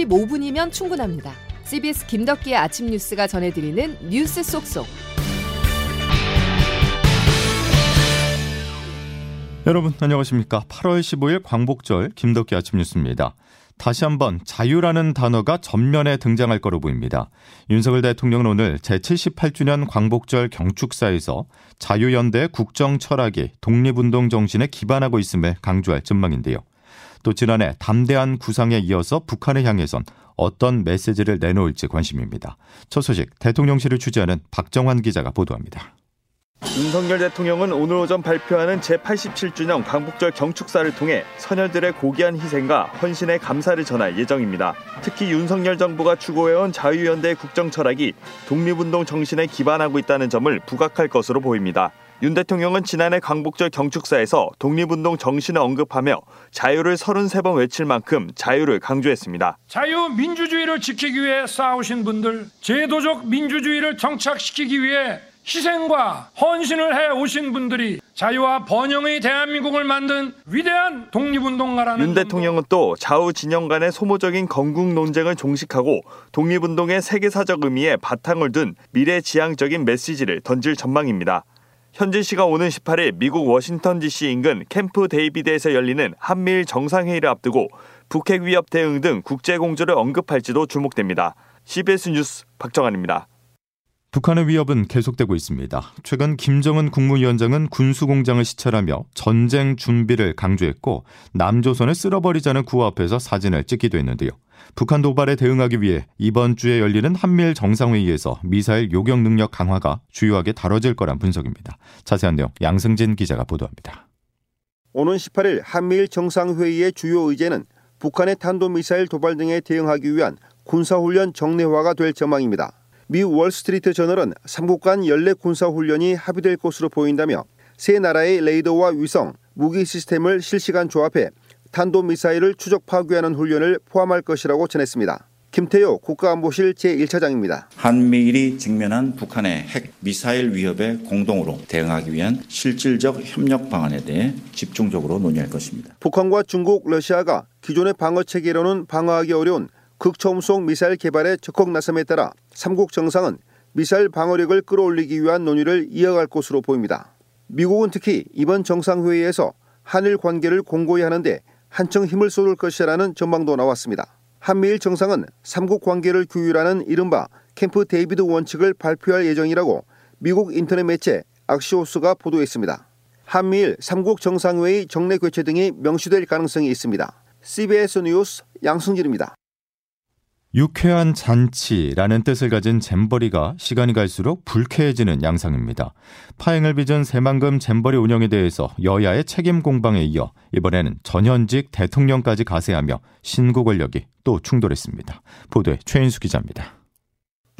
15분이면 충분합니다. CBS 김덕기의 아침 뉴스가 전해드리는 뉴스 속속. 여러분 안녕하십니까? 8월 15일 광복절 김덕기 아침 뉴스입니다. 다시 한번 자유라는 단어가 전면에 등장할 거로 보입니다. 윤석열 대통령은 오늘 제78주년 광복절 경축사에서 자유연대 국정 철학이 독립운동 정신에 기반하고 있음을 강조할 전망인데요. 또 지난해 담대한 구상에 이어서 북한을 향해선 어떤 메시지를 내놓을지 관심입니다. 첫 소식 대통령실을 취재하는 박정환 기자가 보도합니다. 윤석열 대통령은 오늘 오전 발표하는 제87주년 광복절 경축사를 통해 선열들의 고귀한 희생과 헌신의 감사를 전할 예정입니다. 특히 윤석열 정부가 추구해온 자유연대 국정 철학이 독립운동 정신에 기반하고 있다는 점을 부각할 것으로 보입니다. 윤 대통령은 지난해 광복절 경축사에서 독립운동 정신을 언급하며 자유를 33번 외칠 만큼 자유를 강조했습니다. 자유민주주의를 지키기 위해 싸우신 분들, 제도적 민주주의를 정착시키기 위해 희생과 헌신을 해 오신 분들이 자유와 번영의 대한민국을 만든 위대한 독립운동가라는 윤 대통령은 또 좌우 진영 간의 소모적인 건국 논쟁을 종식하고 독립운동의 세계사적 의미에 바탕을 둔 미래지향적인 메시지를 던질 전망입니다. 현지 시간 오는 18일 미국 워싱턴 DC 인근 캠프 데이비드에서 열리는 한미일 정상회의를 앞두고 북핵 위협 대응 등 국제 공조를 언급할지도 주목됩니다. CBS 뉴스 박정환입니다. 북한의 위협은 계속되고 있습니다. 최근 김정은 국무위원장은 군수공장을 시찰하며 전쟁 준비를 강조했고 남조선을 쓸어버리자는 구호 앞에서 사진을 찍기도 했는데요. 북한 도발에 대응하기 위해 이번 주에 열리는 한미일 정상회의에서 미사일 요격 능력 강화가 주요하게 다뤄질 거란 분석입니다. 자세한 내용 양승진 기자가 보도합니다. 오는 18일 한미일 정상회의의 주요 의제는 북한의 탄도미사일 도발 등에 대응하기 위한 군사훈련 정례화가 될 전망입니다. 미 월스트리트 저널은 삼국 간 연례 군사 훈련이 합의될 것으로 보인다며 세 나라의 레이더와 위성, 무기 시스템을 실시간 조합해 탄도 미사일을 추적 파괴하는 훈련을 포함할 것이라고 전했습니다. 김태효 국가안보실 제1차장입니다. 한미일이 직면한 북한의 핵 미사일 위협에 공동으로 대응하기 위한 실질적 협력 방안에 대해 집중적으로 논의할 것입니다. 북한과 중국, 러시아가 기존의 방어 체계로는 방어하기 어려운 극초음속 미사일 개발에 적극 나섬에 따라 삼국 정상은 미사일 방어력을 끌어올리기 위한 논의를 이어갈 것으로 보입니다. 미국은 특히 이번 정상회의에서 한일 관계를 공고히 하는데 한층 힘을 쏟을 것이라는 전망도 나왔습니다. 한미일 정상은 삼국 관계를 규율하는 이른바 캠프 데이비드 원칙을 발표할 예정이라고 미국 인터넷 매체 악시오스가 보도했습니다. 한미일 삼국 정상회의 정례 개최 등이 명시될 가능성이 있습니다. CBS 뉴스 양승길입니다. 유쾌한 잔치라는 뜻을 가진 잼버리가 시간이 갈수록 불쾌해지는 양상입니다. 파행을 빚은 새만금 잼버리 운영에 대해서 여야의 책임 공방에 이어 이번에는 전현직 대통령까지 가세하며 신구 권력이 또 충돌했습니다. 보도에 최인수 기자입니다.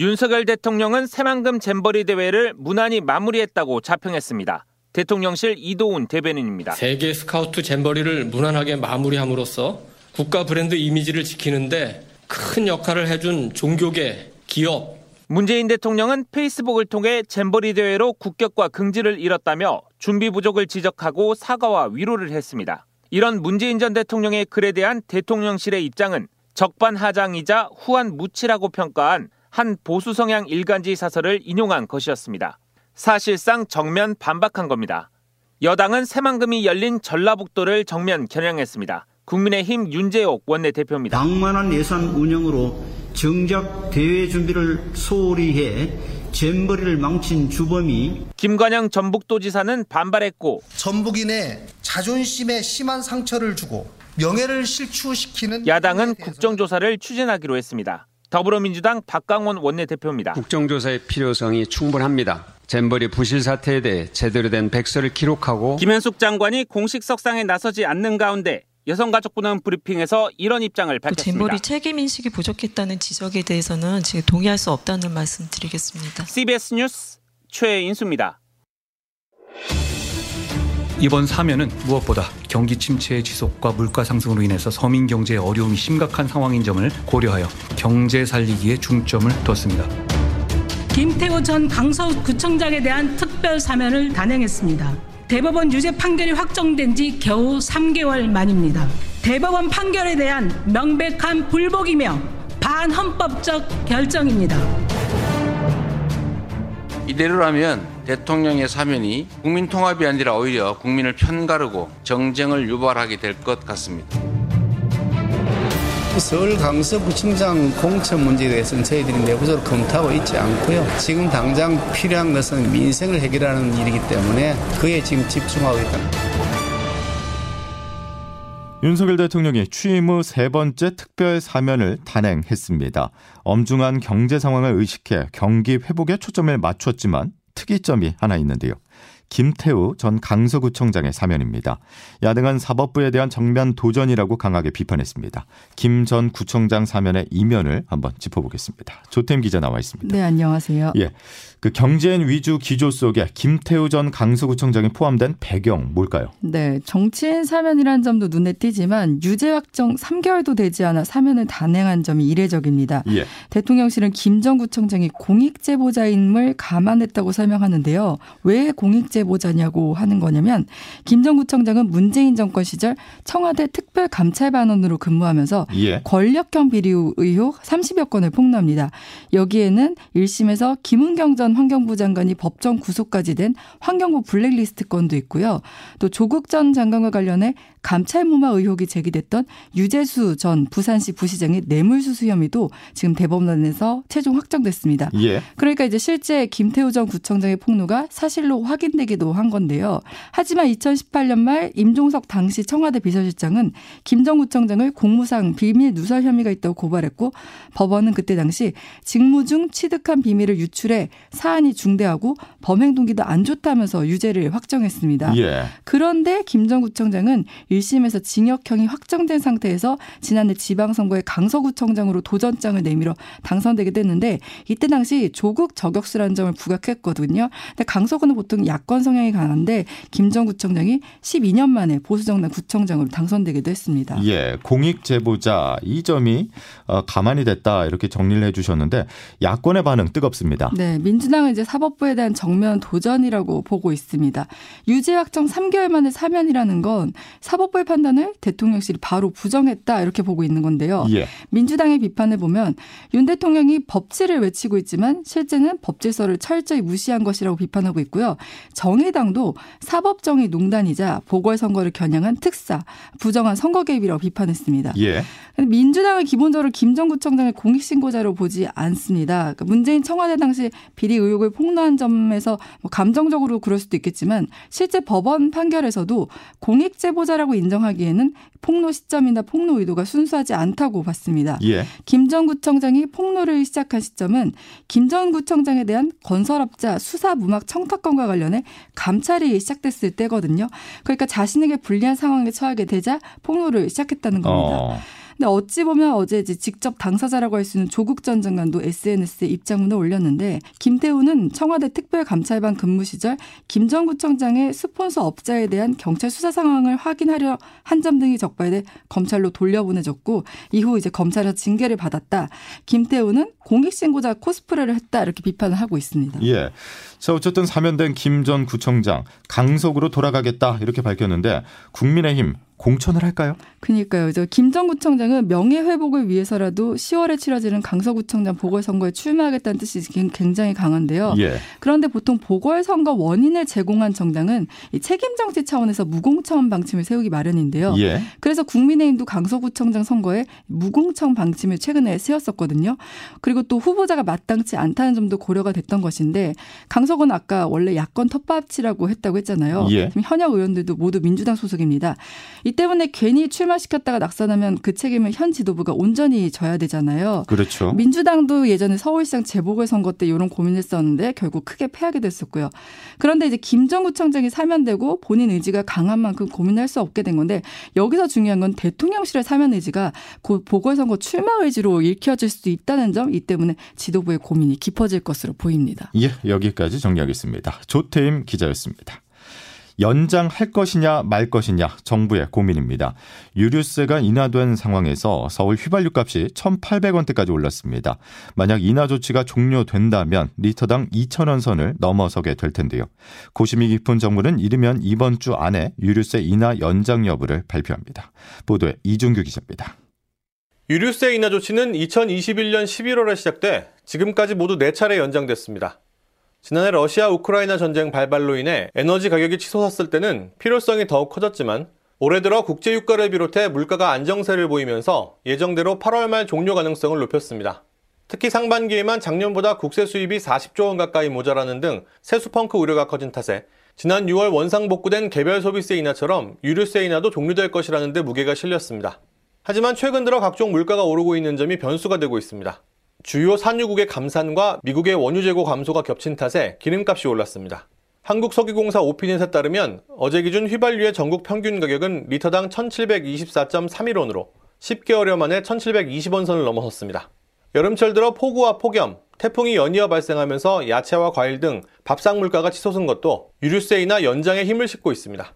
윤석열 대통령은 새만금 잼버리 대회를 무난히 마무리했다고 자평했습니다. 대통령실 이도훈 대변인입니다. 세계 스카우트 잼버리를 무난하게 마무리함으로써 국가 브랜드 이미지를 지키는데 큰 역할을 해준 종교계, 기업. 문재인 대통령은 페이스북을 통해 잼버리 대회로 국격과 긍지를 잃었다며 준비 부족을 지적하고 사과와 위로를 했습니다. 이런 문재인 전 대통령의 글에 대한 대통령실의 입장은 적반하장이자 후한 무치라고 평가한 한 보수 성향 일간지 사설을 인용한 것이었습니다. 사실상 정면 반박한 겁니다. 여당은 새만금이 열린 전라북도를 정면 겨냥했습니다. 국민의힘 윤재옥 원내대표입니다. 방만한 예산 운영으로 정작 대회 준비를 소홀히 해 잼버리를 망친 주범이 김관영 전북도지사는 반발했고 전북인의 자존심에 심한 상처를 주고 명예를 실추시키는 야당은 국정조사를 추진하기로 했습니다. 더불어민주당 박강원 원내대표입니다. 국정조사의 필요성이 충분합니다. 잼버리 부실 사태에 대해 제대로 된 백서를 기록하고 김현숙 장관이 공식 석상에 나서지 않는 가운데 여성가족부는 브리핑에서 이런 입장을 밝혔습니다. 잼버리 책임 인식이 부족했다는 지적에 대해서는 지금 동의할 수 없다는 말씀 드리겠습니다. CBS 뉴스 최인수입니다. 이번 사면은 무엇보다 경기 침체의 지속과 물가 상승으로 인해서 서민 경제의 어려움이 심각한 상황인 점을 고려하여 경제 살리기에 중점을 뒀습니다. 김태호 전 강서구청장에 대한 특별 사면을 단행했습니다. 대법원 유죄 판결이 확정된 지 겨우 3개월 만입니다. 대법원 판결에 대한 명백한 불복이며 반헌법적 결정입니다. 이대로라면 대통령의 사면이 국민 통합이 아니라 오히려 국민을 편가르고 정쟁을 유발하게 될 것 같습니다. 서울 강서구청장 공천 문제에 대해서는 저희들이 내부적으로 검토하고 있지 않고요. 지금 당장 필요한 것은 민생을 해결하는 일이기 때문에 그에 지금 집중하고 있다. 윤석열 대통령이 취임 후 세 번째 특별 사면을 단행했습니다. 엄중한 경제 상황을 의식해 경기 회복에 초점을 맞췄지만 특이점이 하나 있는데요. 김태우 전 강서구청장의 사면입니다. 야당은 사법부에 대한 정면 도전이라고 강하게 비판했습니다. 김 전 구청장 사면의 이면을 한번 짚어보겠습니다. 조템 기자 나와 있습니다. 네, 안녕하세요. 예. 그 경제인 위주 기조 속에 김태우 전 강서구청장이 포함된 배경 뭘까요? 네, 정치인 사면이란 점도 눈에 띄지만 유죄 확정 3개월도 되지 않아 사면을 단행한 점이 이례적입니다. 예. 대통령실은 김 전 구청장이 공익 제보자임을 감안했다고 설명하는데요. 왜 공익 제 보자냐고 하는 거냐면 김전 구청장은 문재인 정권 시절 청와대 특별 감찰반원으로 근무하면서 예. 권력형 비리 의혹 30여 건을 폭로합니다. 여기에는 1심에서 김은경 전 환경부 장관이 법정 구속까지 된 환경부 블랙리스트 건도 있고요. 또 조국 전 장관과 관련해 감찰무마 의혹이 제기됐던 유재수 전 부산시 부시장의 뇌물수수 혐의도 지금 대법원에서 최종 확정됐습니다. 예. 그러니까 이제 실제 김태우 전 구청장의 폭로가 사실로 확인되기도 한 건데요. 하지만 2018년 말 임종석 당시 청와대 비서실장은 김 전 구청장을 공무상 비밀 누설 혐의가 있다고 고발했고 법원은 그때 당시 직무 중 취득한 비밀을 유출해 사안이 중대하고 범행 동기도 안 좋다면서 유죄를 확정했습니다. 예. 그런데 김 전 구청장은 1심에서 징역형이 확정된 상태에서 지난해 지방선거에 강서구청장으로 도전장을 내밀어 당선되게 됐는데 이때 당시 조국 저격수라는 점을 부각했거든요. 근데 강서구는 보통 야권 성향이 강한데 김전 구청장이 12년 만에 보수정당 구청장으로 당선되기도 했습니다. 예, 공익 제보자 이 점이 어, 가만히 됐다 이렇게 정리를 해주셨는데 야권의 반응 뜨겁습니다. 네, 민주당은 이제 사법부에 대한 정면 도전이라고 보고 있습니다. 유죄 확정 3개월 만에 사면이라는 건 사법 부의 판단을 대통령실이 바로 부정했다 이렇게 보고 있는 건데요. 예. 민주당의 비판을 보면 윤 대통령이 법치를 외치고 있지만 실제는 법질서를 철저히 무시한 것이라고 비판하고 있고요. 정의당도 사법정의 농단이자 보궐선거를 겨냥한 특사, 부정한 선거 개입이라고 비판했습니다. 예. 민주당은 기본적으로 김전 구청장을 공익신고자로 보지 않습니다. 그러니까 문재인 청와대 당시 비리 의혹을 폭로한 점에서 뭐 감정적으로 그럴 수도 있겠지만 실제 법원 판결에서도 공익 제보자라고 인정하기에는 폭로 시점이나 폭로 의도가 순수하지 않다고 봤습니다. 예. 김전 구청장이 폭로를 시작한 시점은 김 전 구청장에 대한 건설업자 수사 무막 청탁건과 관련해 감찰이 시작됐을 때거든요. 그러니까 자신에게 불리한 상황에 처하게 되자 폭로를 시작했다는 겁니다. 어. 근데 어찌 보면 어제 이제 직접 당사자라고 할 수 있는 조국 전 장관도 SNS에 입장문을 올렸는데 김태우는 청와대 특별감찰반 근무 시절 김전 구청장의 스폰서 업자에 대한 경찰 수사 상황을 확인하려 한 점 등이 적발돼 검찰로 돌려보내졌고 이후 이제 검찰에서 징계를 받았다. 김태우는 공익신고자 코스프레를 했다 이렇게 비판을 하고 있습니다. 예. 자, 어쨌든 사면된 김 전 구청장 강석으로 돌아가겠다 이렇게 밝혔는데 국민의힘 공천을 할까요? 그니까요. 김전 구청장은 명예 회복을 위해서라도 10월에 치러지는 강서구청장 보궐선거에 출마하겠다는 뜻이 굉장히 강한데요. 예. 그런데 보통 보궐선거 원인을 제공한 정당은 책임 정치 차원에서 무공천 방침을 세우기 마련인데요. 예. 그래서 국민의힘도 강서구청장 선거에 무공천 방침을 최근에 세웠었거든요. 그리고 또 후보자가 마땅치 않다는 점도 고려가 됐던 것인데 강서구는 아까 원래 야권 텃밭이라고 했다고 했잖아요. 예. 현역 의원들도 모두 민주당 소속입니다. 이 때문에 괜히 출마시켰다가 낙선하면 그 책임을 현 지도부가 온전히 져야 되잖아요. 그렇죠. 민주당도 예전에 서울시장 재보궐선거 때 이런 고민했었는데 결국 크게 패하게 됐었고요. 그런데 이제 김정구청장이 사면되고 본인 의지가 강한 만큼 고민할 수 없게 된 건데 여기서 중요한 건 대통령실의 사면 의지가 곧 보궐선거 출마 의지로 읽혀질 수도 있다는 점 이 때문에 지도부의 고민이 깊어질 것으로 보입니다. 예, 여기까지 정리하겠습니다. 조태임 기자였습니다. 연장할 것이냐 말 것이냐 정부의 고민입니다. 유류세가 인하된 상황에서 서울 휘발유 값이 1,800원대까지 올랐습니다. 만약 인하 조치가 종료된다면 리터당 2,000원 선을 넘어서게 될 텐데요. 고심이 깊은 정부는 이르면 이번 주 안에 유류세 인하 연장 여부를 발표합니다. 보도에 이준규 기자입니다. 유류세 인하 조치는 2021년 11월에 시작돼 지금까지 모두 4차례 연장됐습니다. 지난해 러시아 우크라이나 전쟁 발발로 인해 에너지 가격이 치솟았을 때는 필요성이 더욱 커졌지만 올해 들어 국제 유가를 비롯해 물가가 안정세를 보이면서 예정대로 8월 말 종료 가능성을 높였습니다. 특히 상반기에만 작년보다 국세 수입이 40조 원 가까이 모자라는 등 세수 펑크 우려가 커진 탓에 지난 6월 원상 복구된 개별 소비세 인하처럼 유류세 인하도 종료될 것이라는 데 무게가 실렸습니다. 하지만 최근 들어 각종 물가가 오르고 있는 점이 변수가 되고 있습니다. 주요 산유국의 감산과 미국의 원유 재고 감소가 겹친 탓에 기름값이 올랐습니다. 한국석유공사 오피넷에 따르면 어제 기준 휘발유의 전국 평균 가격은 리터당 1724.31원으로 10개월여 만에 1720원 선을 넘어섰습니다. 여름철 들어 폭우와 폭염, 태풍이 연이어 발생하면서 야채와 과일 등 밥상 물가가 치솟은 것도 유류세이나 연장에 힘을 싣고 있습니다.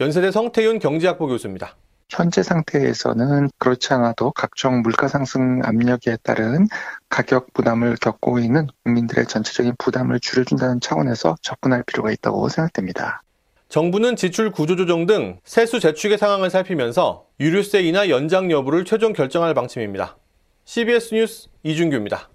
연세대 성태윤 경제학부 교수입니다. 현재 상태에서는 그렇지 않아도 각종 물가 상승 압력에 따른 가격 부담을 겪고 있는 국민들의 전체적인 부담을 줄여준다는 차원에서 접근할 필요가 있다고 생각됩니다. 정부는 지출 구조 조정 등 세수 재축의 상황을 살피면서 유류세 인하 연장 여부를 최종 결정할 방침입니다. CBS 뉴스 이준규입니다.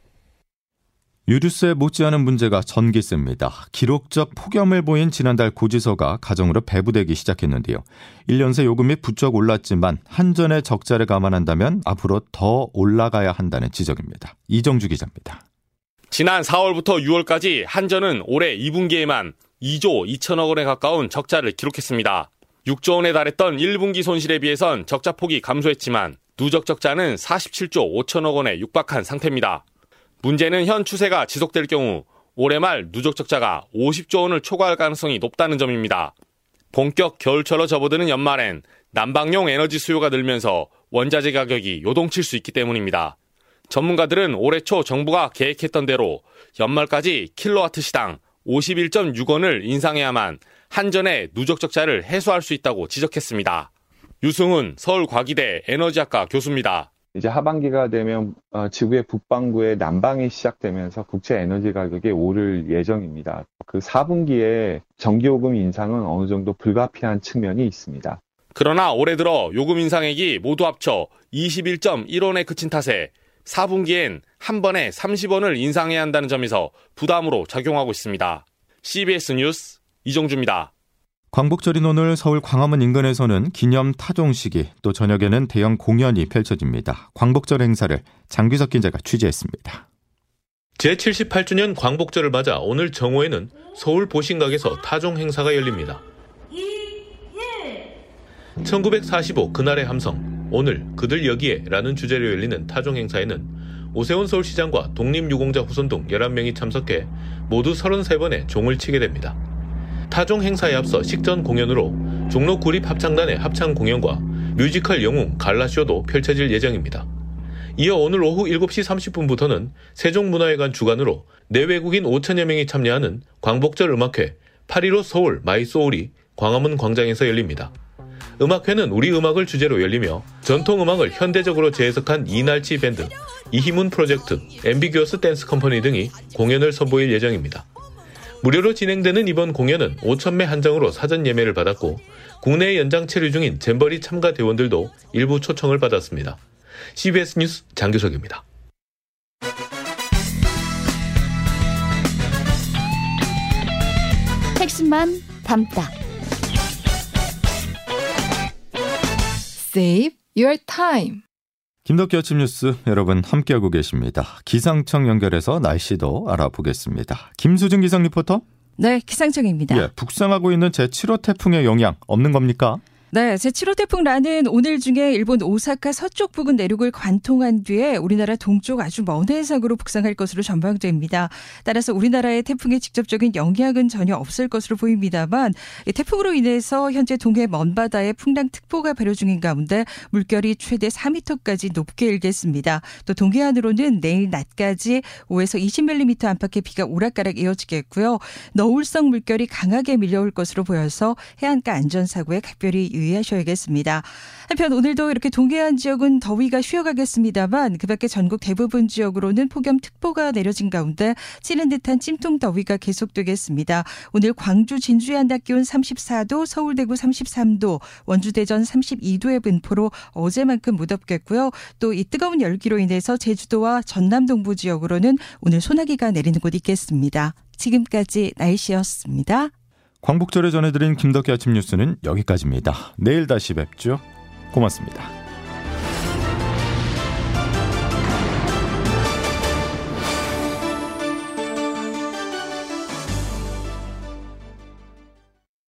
유류세 못지않은 문제가 전기세입니다. 기록적 폭염을 보인 지난달 고지서가 가정으로 배부되기 시작했는데요. 1년 새 요금이 부쩍 올랐지만 한전의 적자를 감안한다면 앞으로 더 올라가야 한다는 지적입니다. 이정주 기자입니다. 지난 4월부터 6월까지 한전은 올해 2분기에만 2조 2천억 원에 가까운 적자를 기록했습니다. 6조 원에 달했던 1분기 손실에 비해선 적자 폭이 감소했지만 누적 적자는 47조 5천억 원에 육박한 상태입니다. 문제는 현 추세가 지속될 경우 올해 말 누적 적자가 50조 원을 초과할 가능성이 높다는 점입니다. 본격 겨울철로 접어드는 연말엔 난방용 에너지 수요가 늘면서 원자재 가격이 요동칠 수 있기 때문입니다. 전문가들은 올해 초 정부가 계획했던 대로 연말까지 킬로와트 시당 51.6원을 인상해야만 한전의 누적 적자를 해소할 수 있다고 지적했습니다. 유승훈 서울과기대 에너지학과 교수입니다. 이제 하반기가 되면 어, 지구의 북반구에 난방이 시작되면서 국제 에너지 가격이 오를 예정입니다. 그 4분기에 전기요금 인상은 어느 정도 불가피한 측면이 있습니다. 그러나 올해 들어 요금 인상액이 모두 합쳐 21.1원에 그친 탓에 4분기엔 한 번에 30원을 인상해야 한다는 점에서 부담으로 작용하고 있습니다. CBS 뉴스 이정주입니다. 광복절인 오늘 서울 광화문 인근에서는 기념 타종식이 또 저녁에는 대형 공연이 펼쳐집니다. 광복절 행사를 장규석 기자가 취재했습니다. 제78주년 광복절을 맞아 오늘 정오에는 서울 보신각에서 타종 행사가 열립니다. 1945 그날의 함성, 오늘 그들 여기에 라는 주제로 열리는 타종 행사에는 오세훈 서울시장과 독립유공자 후손 등 11명이 참석해 모두 33번의 종을 치게 됩니다. 타종 행사에 앞서 식전 공연으로 종로 구립 합창단의 합창 공연과 뮤지컬 영웅 갈라쇼도 펼쳐질 예정입니다. 이어 오늘 오후 7시 30분부터는 세종문화회관 주관으로 내외국인 5천여 명이 참여하는 광복절 음악회 8.15 서울 마이소울이 광화문 광장에서 열립니다. 음악회는 우리 음악을 주제로 열리며 전통 음악을 현대적으로 재해석한 이날치 밴드, 이희문 프로젝트, 엠비규어스 댄스 컴퍼니 등이 공연을 선보일 예정입니다. 무료로 진행되는 이번 공연은 5천매 한정으로 사전 예매를 받았고 국내 연장 체류 중인 잼버리 참가 대원들도 일부 초청을 받았습니다. CBS 뉴스 장규석입니다. 핵심만 담다. Save your time. 김덕기 아침 뉴스 여러분 함께하고 계십니다. 기상청 연결해서 날씨도 알아보겠습니다. 김수진 기상 리포터. 네, 기상청입니다. 예, 북상하고 있는 제7호 태풍의 영향 없는 겁니까? 네, 제7호 태풍 라는 오늘 중에 일본 오사카 서쪽 부근 내륙을 관통한 뒤에 우리나라 동쪽 아주 먼 해상으로 북상할 것으로 전망됩니다. 따라서 우리나라의 태풍의 직접적인 영향은 전혀 없을 것으로 보입니다만 태풍으로 인해서 현재 동해 먼바다에 풍랑특보가 발효 중인 가운데 물결이 최대 4m까지 높게 일겠습니다. 또 동해안으로는 내일 낮까지 5에서 20mm 안팎의 비가 오락가락 이어지겠고요. 너울성 물결이 강하게 밀려올 것으로 보여서 해안가 안전사고에 각별히 유의하셔야겠습니다. 한편 오늘도 이렇게 동해안 지역은 더위가 쉬어가겠습니다만 그밖에 전국 대부분 지역으로는 폭염특보가 내려진 가운데 찌는 듯한 찜통 더위가 계속되겠습니다. 오늘 광주 진주의 한낮 기온 34도, 서울 대구 33도, 원주 대전 32도의 분포로 어제만큼 무덥겠고요. 또 이 뜨거운 열기로 인해서 제주도와 전남 동부 지역으로는 오늘 소나기가 내리는 곳 있겠습니다. 지금까지 날씨였습니다. 광복절에 전해드린 김덕기 아침 뉴스는 여기까지입니다. 내일 다시 뵙죠. 고맙습니다.